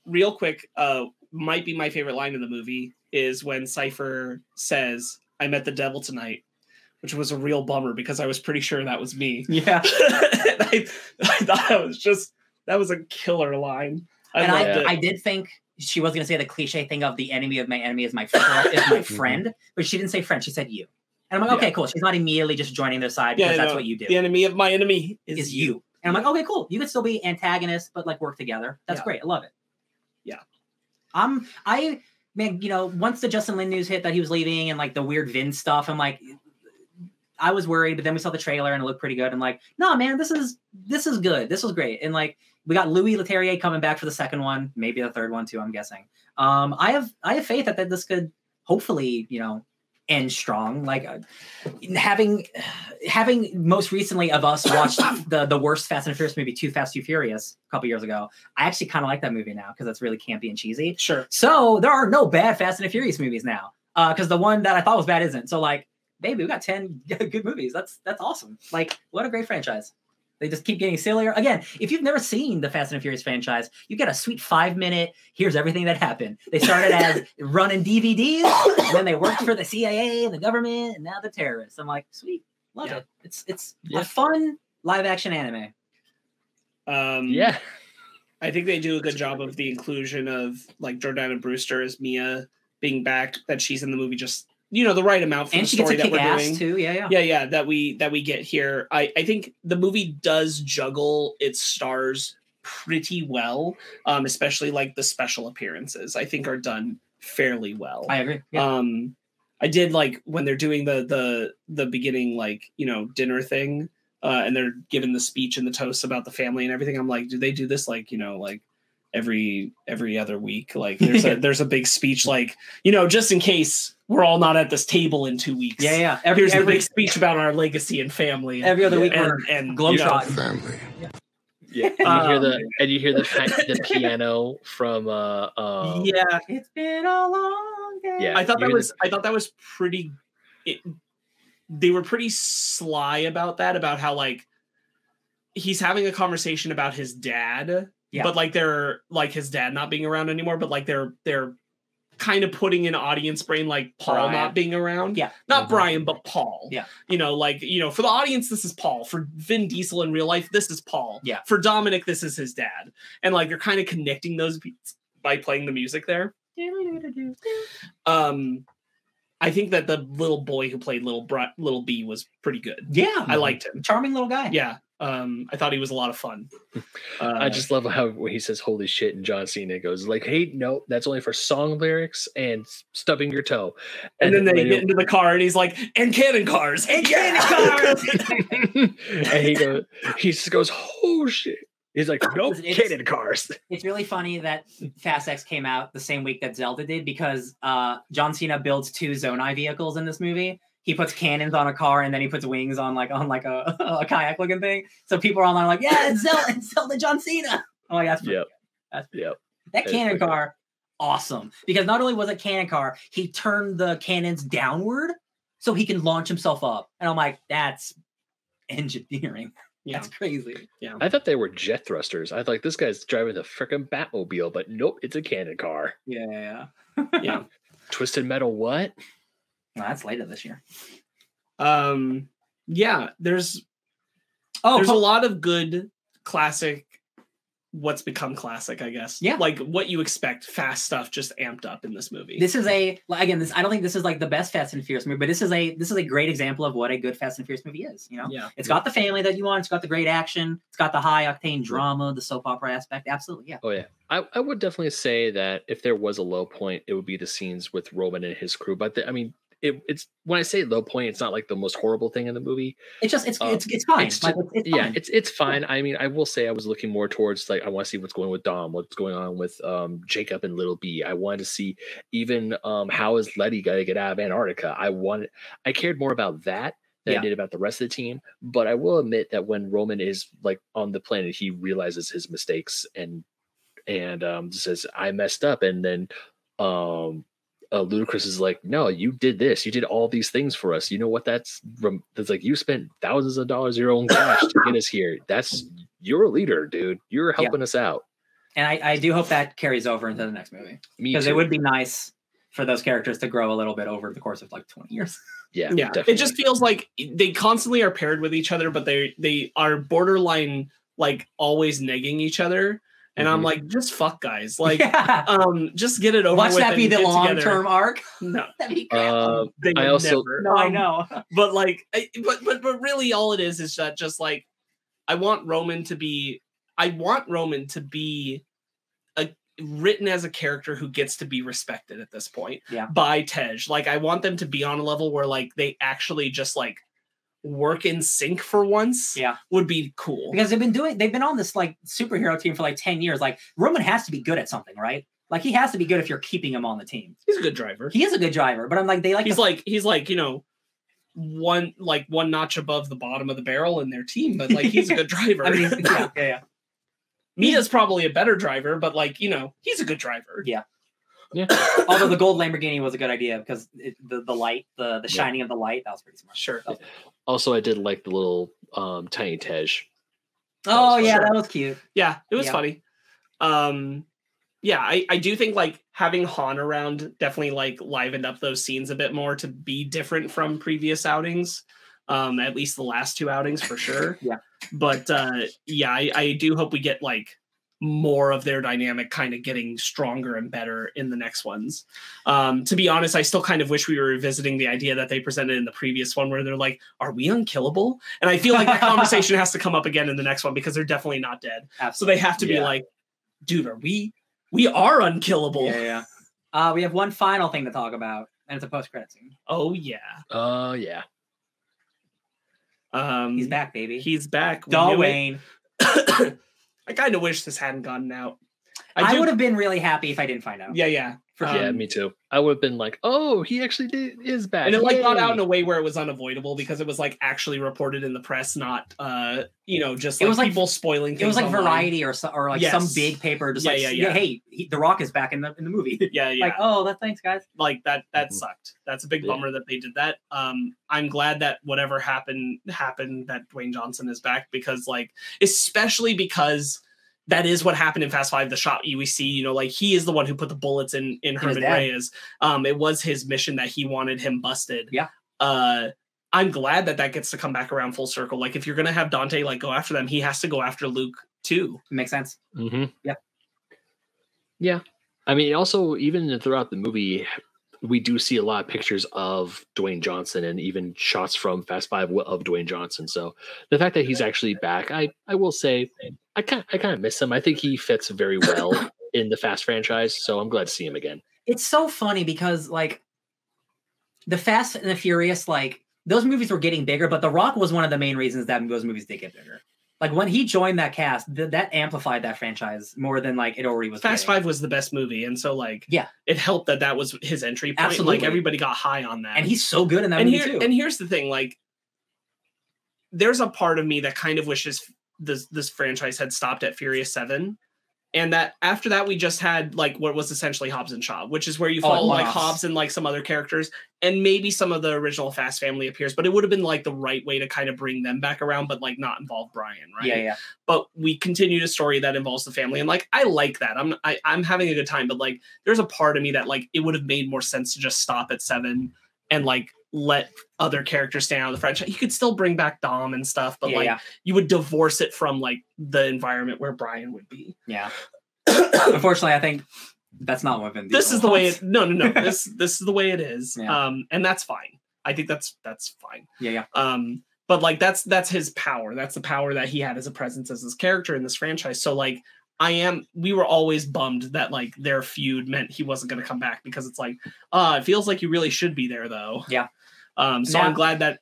real quick, uh, might be my favorite line in the movie is when Cipher says, "I met the devil tonight," which was a real bummer because I was pretty sure that was me. Yeah. I, I thought that was just that was a killer line. I and I. I did think she was going to say the cliche thing of the enemy of my enemy is my fr- is my mm-hmm. friend, but she didn't say friend. She said you. And I'm like, Yeah. okay, cool. She's not immediately just joining their side because Yeah, that's no, what you do. the enemy of my enemy is, is you. And I'm like, okay, cool. You could still be antagonists, but like work together. That's Yeah. great. I love it. Yeah. I'm I man, you know, once the Justin Lin news hit that he was leaving and like the weird Vin stuff, I'm like I was worried, but then we saw the trailer and it looked pretty good. And like, no, man, this is this is good. This was great. And like we got Louis Leterrier coming back for the second one, maybe the third one too, I'm guessing. Um, I have I have faith that, that this could hopefully, you know, end strong. Like uh, having having most recently of us watched the the worst Fast and Furious movie, Too Fast, Too Furious, a couple years ago. I actually kind of like that movie now because it's really campy and cheesy. Sure. So there are no bad Fast and Furious movies now. Because the one that I thought was bad isn't. So like, baby, we got ten good movies. That's that's awesome. Like, what a great franchise. They just keep getting sillier. Again, if you've never seen the Fast and the Furious franchise, you get a sweet five minute. Here's everything that happened. They started as running DVDs, and then they worked for the CIA and the government, and now the terrorists. I'm like, sweet, love Yeah. it. It's it's Yeah. a fun live action anime. Um, yeah. I think they do a good job of the inclusion of like Jordana Brewster as Mia being back. That she's in the movie, just you know, the right amount for And the story that we're doing. too. Yeah, yeah. yeah yeah that we that we get here i i think the movie does juggle its stars pretty well um especially like the special appearances i think are done fairly well I agree. Yeah. um i did like when they're doing the the the beginning like you know dinner thing uh and they're giving the speech and the toast about the family and everything i'm like do they do this like you know like every every other week like there's a there's a big speech like you know just in case we're all not at this table in two weeks yeah, yeah. Every here's the every big speech about our legacy and family. every other week and, we're and globetrotting. Family. Yeah. And you hear the Um, and you hear the the piano from uh um yeah, It's been a long day. Yeah. I thought that hear was I thought that was pretty. It, they were pretty sly about that, about how like he's having a conversation about his dad, Yeah. but like they're like his dad not being around anymore, but like they're they're kind of putting in audience brain like Paul Brian. not being around. Yeah. Not Mhm. Brian, but Paul. Yeah. You know, like, you know, for the audience, this is Paul. For Vin Diesel in real life, this is Paul. Yeah. For Dominic, this is his dad. And like they're kind of connecting those beats by playing the music there. Um I think that the little boy who played little Bri- little B was pretty good. Yeah. I liked him. charming little guy. Yeah. Um I thought he was a lot of fun. Uh, I just love how when he says "Holy shit" and John Cena goes like, "Hey, no, that's only for song lyrics and stubbing your toe." and then they later- get into the car and he's like, and cannon cars. And cannon cars. and he goes, he just goes, "Oh shit!" He's like, nope, It's- cannon cars. It's really funny that Fast X came out the same week that Zelda did because uh, John Cena builds two Zonai vehicles in this movie. He puts cannons on a car and then he puts wings on like on like a, a kayak looking thing. So people are online like, yeah, it's Zelda, it's Zelda John Cena. Oh, like, that's pretty Yep. good. That's pretty Yep. That That is cannon pretty good. car, awesome. Because not only was it cannon car, he turned the cannons downward so he can launch himself up. And I'm like, that's engineering. Yeah. That's crazy. Yeah. I thought they were jet thrusters. I thought this guy's driving the freaking Batmobile, but nope, it's a cannon car. Yeah, yeah, yeah. Yeah. Twisted metal, what? Well, that's later this year. Um yeah, there's Oh, there's po- a lot of good classic what's become classic, I guess. Yeah. Like what you expect, fast stuff just amped up in this movie. this is a again. This I don't think this is like the best Fast and Furious movie, but this is a this is a great example of what a good Fast and Furious movie is. You know, yeah. it's got the family that you want. It's got the great action. It's got the high octane drama, the soap opera aspect. Absolutely, yeah. Oh yeah. I, I would definitely say that if there was a low point, it would be the scenes with Roman and his crew. But the, I mean, it, it's when I say low point, it's not like the most horrible thing in the movie. It's just it's Um, it's it's fine. it's like, it's, it's yeah, fine. it's it's fine. I mean, I will say I was looking more towards like I want to see what's going with Dom, what's going on with um Jacob and Little B. I wanted to see even um how is Letty gonna get out of Antarctica. I wanted I cared more about that than Yeah. I did about the rest of the team. But I will admit that when Roman is like on the planet, he realizes his mistakes and and um says I messed up, and then um uh, Ludacris is like, no, you did this. You did all these things for us. You know what? That's rem- that's like you spent thousands of dollars of your own cash to get us here. That's you're a leader, dude. You're helping us out. and I, I do hope that carries over into the next movie Me because it would be nice for those characters to grow a little bit over the course of like twenty years. yeah, yeah definitely. it just feels like they constantly are paired with each other but they they are borderline like always negging each other and i'm Mhm. like just fuck guys like yeah. um just get it over Watch with that be the long term arc. no That'd be great. Uh, I also- never. no, I Um, know. but like I, but but but really all it is is that just like i want roman to be i want roman to be a written as a character who gets to be respected at this point Yeah. by tej like i want them to be on a level where like they actually just like work in sync for once Yeah. would be cool because they've been doing they've been on this like superhero team for like 10 years like roman has to be good at something right like he has to be good if you're keeping him on the team he's a good driver he is a good driver but i'm like they like he's to- like he's like you know one like one notch above the bottom of the barrel in their team but like he's a good driver i mean yeah, yeah, yeah. Mia's probably a better driver, but like you know, he's a good driver. Yeah. Yeah. although the gold lamborghini was a good idea because it, the, the light the the Yeah. shining of the light that was pretty smart Sure. That Also, I did like the little um tiny Tej. oh was yeah fun. that was cute Yeah, it was Yeah. funny. Um, yeah, I I do think like having Han around definitely like livened up those scenes a bit more to be different from previous outings. Um, at least the last two outings for sure. Yeah. But uh, yeah, I, I do hope we get like more of their dynamic kind of getting stronger and better in the next ones. Um, to be honest, I still kind of wish we were revisiting the idea that they presented in the previous one where they're like, are we unkillable? And I feel like that conversation has to come up again in the next one because they're definitely not dead. So they have to be like, dude, are we we are unkillable? yeah yeah uh we have one final thing to talk about and it's a post-credit scene Oh yeah. Oh yeah. Um he's back baby He's back. We. Dwayne. I kind of wish this hadn't gotten out. I, do- would have been really happy if I didn't find out. Yeah, yeah. For Um, yeah, me too. I would have been like, oh, he actually did is back. and it like got out in a way where it was unavoidable because it was like actually reported in the press, not uh, you know, just It was like- people spoiling. It was like online. Variety or so, or like some big paper just Yeah, like yeah, yeah, yeah. hey he, the Rock is back in the in the movie. Yeah, yeah. Like oh that thanks guys. like that that Mhm. sucked that's a big Yeah. bummer that they did that um i'm glad that whatever happened happened that dwayne johnson is back because like especially because that is what happened in fast five the shot we see you know like he is the one who put the bullets in in his Hernan dad. reyes um it was his mission that he wanted him busted Yeah. uh i'm glad that that gets to come back around full circle like if you're gonna have dante like go after them he has to go after luke too Makes sense. Mm-hmm. Yeah. Yeah. I mean, also, even throughout the movie, we do see a lot of pictures of Dwayne Johnson and even shots from Fast Five of Dwayne Johnson. So the fact that he's actually back, I, I will say, I kind I kind of miss him. I think he fits very well in the Fast franchise. So I'm glad to see him again. It's so funny because like the Fast and the Furious like those movies were getting bigger, but The Rock was one of the main reasons that those movies did get bigger. Like when he joined that cast, th- that amplified that franchise more than like it already was. Fast getting. Five was the best movie, and so like Yeah. it helped that that was his entry point. Absolutely. Like everybody got high on that, and he's so good in that and movie here too. and here's the thing, like there's a part of me that kind of wishes this this franchise had stopped at Furious Seven. And that after that, we just had like what was essentially Hobbs and Shaw, which is where you Oh, like. Hobbs and like some other characters, and maybe some of the original Fast family appears, but it would have been like the right way to kind of bring them back around, but like not involve Brian, right? Yeah, yeah. but we continued a story that involves the family and like i like that i'm I, i'm having a good time but like there's a part of me that like it would have made more sense to just stop at seven and like let other characters stand out of the franchise. You could still bring back dom and stuff but yeah, like yeah, you would divorce it from like the environment where brian would be. Yeah. Unfortunately, I think that's not what Vin this Diesel is the way it no no no. This this is the way it is. Yeah. um and that's fine. I think that's that's fine. Yeah, yeah. um but like that's that's his power. That's the power that he had as a presence as his character in this franchise. So like i am we were always bummed that like their feud meant he wasn't going to come back because it's like uh it feels like you really should be there though Yeah. um so Now- i'm glad that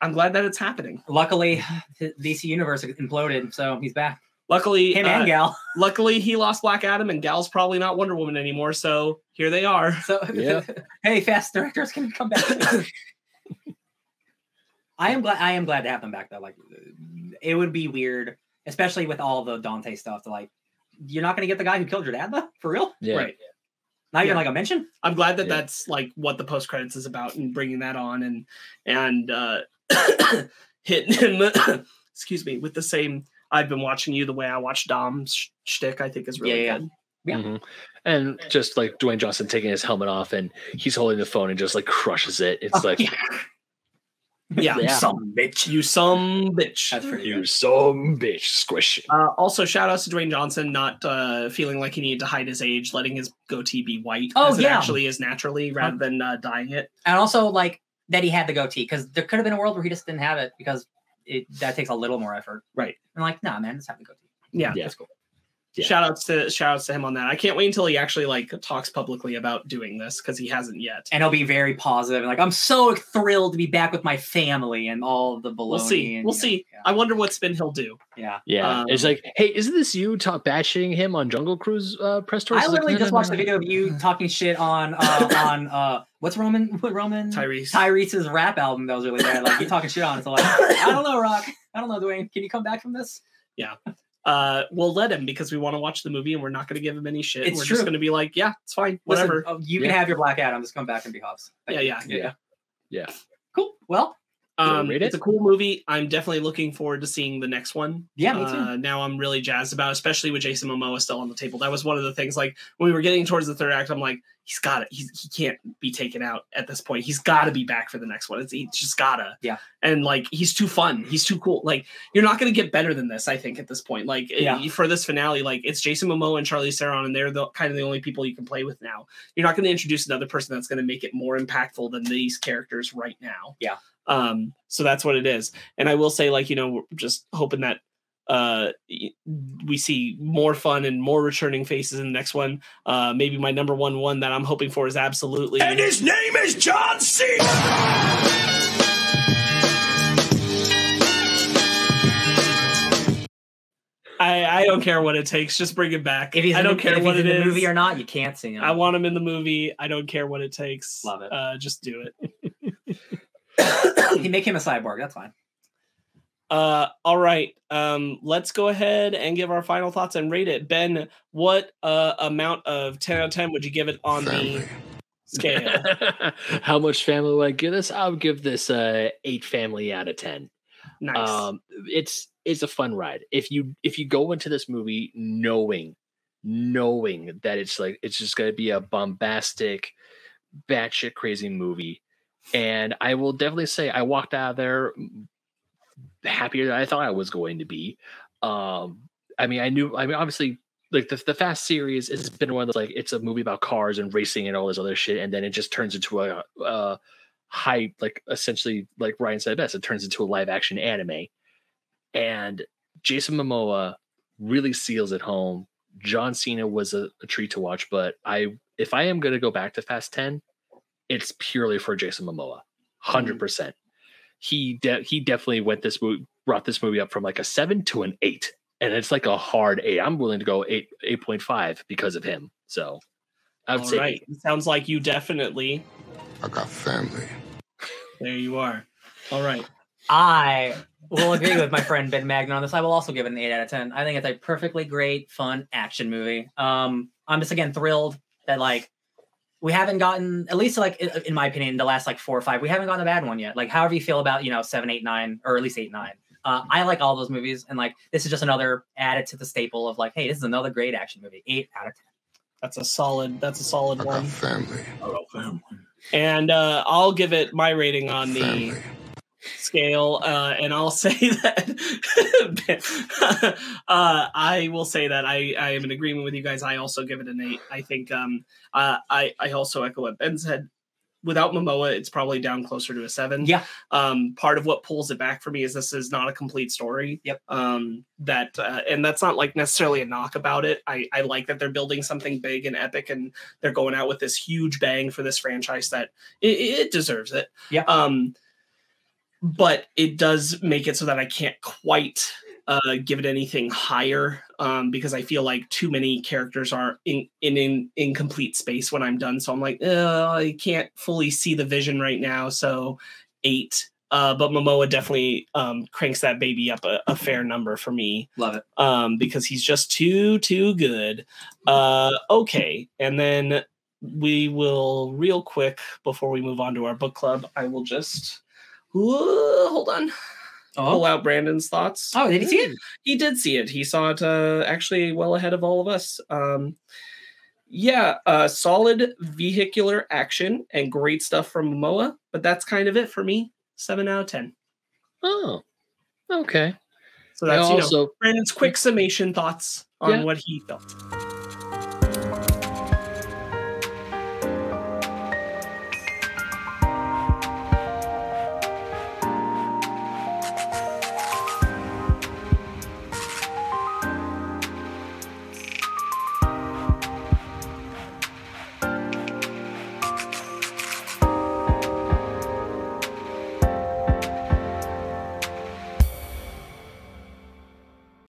i'm glad that it's happening Luckily, the DC universe imploded, so he's back. luckily Him uh, and Gal. luckily he lost black adam and gal's probably not wonder woman anymore so here they are So, Yeah. hey, fast directors can come back. I am glad. I am glad to have them back though. Like, it would be weird, especially with all the Dante stuff. To like, you're not going to get the guy who killed your dad though, for real. Yeah. right Not even Yeah. like a mention. I'm glad that Yeah. that's like what the post credits is about and bringing that on and and uh hitting him excuse me with the same I've been watching you the way I watch Dom's sh- shtick I think is really Yeah, yeah. good. Yeah. Mhm. And just like Dwayne Johnson taking his helmet off and he's holding the phone and just like crushes it. It's Oh, like yeah. Yeah, Yeah. Some bitch. you some bitch. That's pretty you good. some bitch squish. Uh, also, shout outs to Dwayne Johnson not uh, feeling like he needed to hide his age, letting his goatee be white Oh, as it yeah. actually is naturally, rather than uh, dyeing it. And also like that he had the goatee because there could have been a world where he just didn't have it because it that takes a little more effort. Right. And like, nah, man, just have the goatee. Yeah, Yeah. That's cool. Yeah. shout outs to shout outs to him on that. I can't wait until he actually like talks publicly about doing this because he hasn't yet. And he'll be very positive and like, I'm so thrilled to be back with my family and all the baloney. We'll see. and, We'll you know, see. yeah. I wonder what spin he'll do. yeah. Yeah. it's Um, like, hey, isn't this you top bashing him on Jungle Cruise uh, press tour? I It's like, literally no, just no, watched no, the video of you talking shit on uh on uh what's Roman what Roman Tyrese. Tyrese's rap album that was really bad. Like you talking shit on it. So like I don't know, Rock. I don't know, Dwayne. Can you come back from this? Uh, we'll let him because we want to watch the movie and we're not going to give him any shit. It's we're true. just going to be like, yeah, it's fine, whatever. uh, you can Yeah. have your Black Adam. Just come back and be Hobbs. Yeah, Yeah, you. yeah. Yeah. Cool. Well, wanna Um, rate it's a cool movie. I'm definitely looking forward to seeing the next one. yeah, me too. Uh, now I'm really jazzed about, it, especially with Jason Momoa still on the table. That was one of the things. Like when we were getting towards the third act, I'm like, he's got it. He's, he can't be taken out at this point. He's got to be back for the next one. It's he's just gotta. Yeah. And like he's too fun. He's too cool. Like you're not gonna get better than this. I think at this point. Like Yeah. eh, for this finale, like it's Jason Momoa and Charlize Theron, and they're the kind of the only people you can play with now. You're not going to introduce another person that's going to make it more impactful than these characters right now. Yeah. Um. So that's what it is. And I will say, like you know, we're just hoping that uh we see more fun and more returning faces in the next one uh maybe my number one one that i'm hoping for is absolutely and his name is John Cena. i i don't care what it takes just bring it back if he's i don't the, care if what he's it in the is movie or not, you can't see him. i want him in the movie i don't care what it takes Love it. uh just do it you make him a cyborg. That's fine. Uh, all right. Um, let's go ahead and give our final thoughts and rate it. Ben, what uh amount of ten out of ten would you give it on Family. the scale? How much family would I give this? I would give this uh eight family out of ten. Nice. Um, it's it's a fun ride. If you if you go into this movie knowing knowing that it's like it's just gonna be a bombastic, batshit crazy movie, and I will definitely say I walked out of there happier than I thought I was going to be. Um, I mean, I knew. I mean, obviously, like the the Fast series has been one of those like it's a movie about cars and racing and all this other shit, and then it just turns into a, a high, like essentially, like Ryan said best, it turns into a live action anime. And Jason Momoa really seals it home. John Cena was a, a treat to watch, but I if I am gonna go back to Fast Ten, it's purely for Jason Momoa, hundred percent. He de- he definitely went this movie brought this movie up from like a seven to an eight, and it's like a hard eight. I'm willing to go eight eight point five because of him. So I would All say right. It sounds like you definitely. I got family. There you are. All right. I will agree with my friend Ben Magnan on this. I will also give it an eight out of ten. I think it's a perfectly great, fun action movie. Um, I'm just again thrilled that like we haven't gotten at least like in, in my opinion the last like four or five we haven't gotten a bad one yet. Like however you feel about you know seven, eight, nine, or at least eight, nine. Uh, I like all those movies, and like this is just another added to the staple of like, hey, this is another great action movie. Eight out of ten. That's a solid. That's a solid I got one. family. And uh, I'll give it my rating on the Family. Scale, uh, and I'll say that uh, I will say that I, I am in agreement with you guys. I also give it an eight. I think um, uh, I I also echo what Ben said. Without Momoa, it's probably down closer to a seven. Yeah. Um, part of what pulls it back for me is this is not a complete story. Yep. Um, that uh, and that's not like necessarily a knock about it. I I like that they're building something big and epic, and they're going out with this huge bang for this franchise that it, it deserves it. Yeah. Um, but it does make it so that I can't quite uh, give it anything higher um, because I feel like too many characters are in, in in incomplete space when I'm done. So I'm like, "Uh, I can't fully see the vision right now. So eight. Uh, but Momoa definitely um, cranks that baby up a, a fair number for me Love it. um, because he's just too too good. Uh, okay, and then we will real quick before we move on to our book club. I will just Hold on. Pull Oh, out Brandon's thoughts. oh, did he see it? He did see it. He saw it uh, actually well ahead of all of us. Um, yeah, uh, solid vehicular action and great stuff from Momoa, but that's kind of it for me. Seven out of ten. Oh, okay. So that's I you know also Brandon's quick summation thoughts on Yeah. what he felt.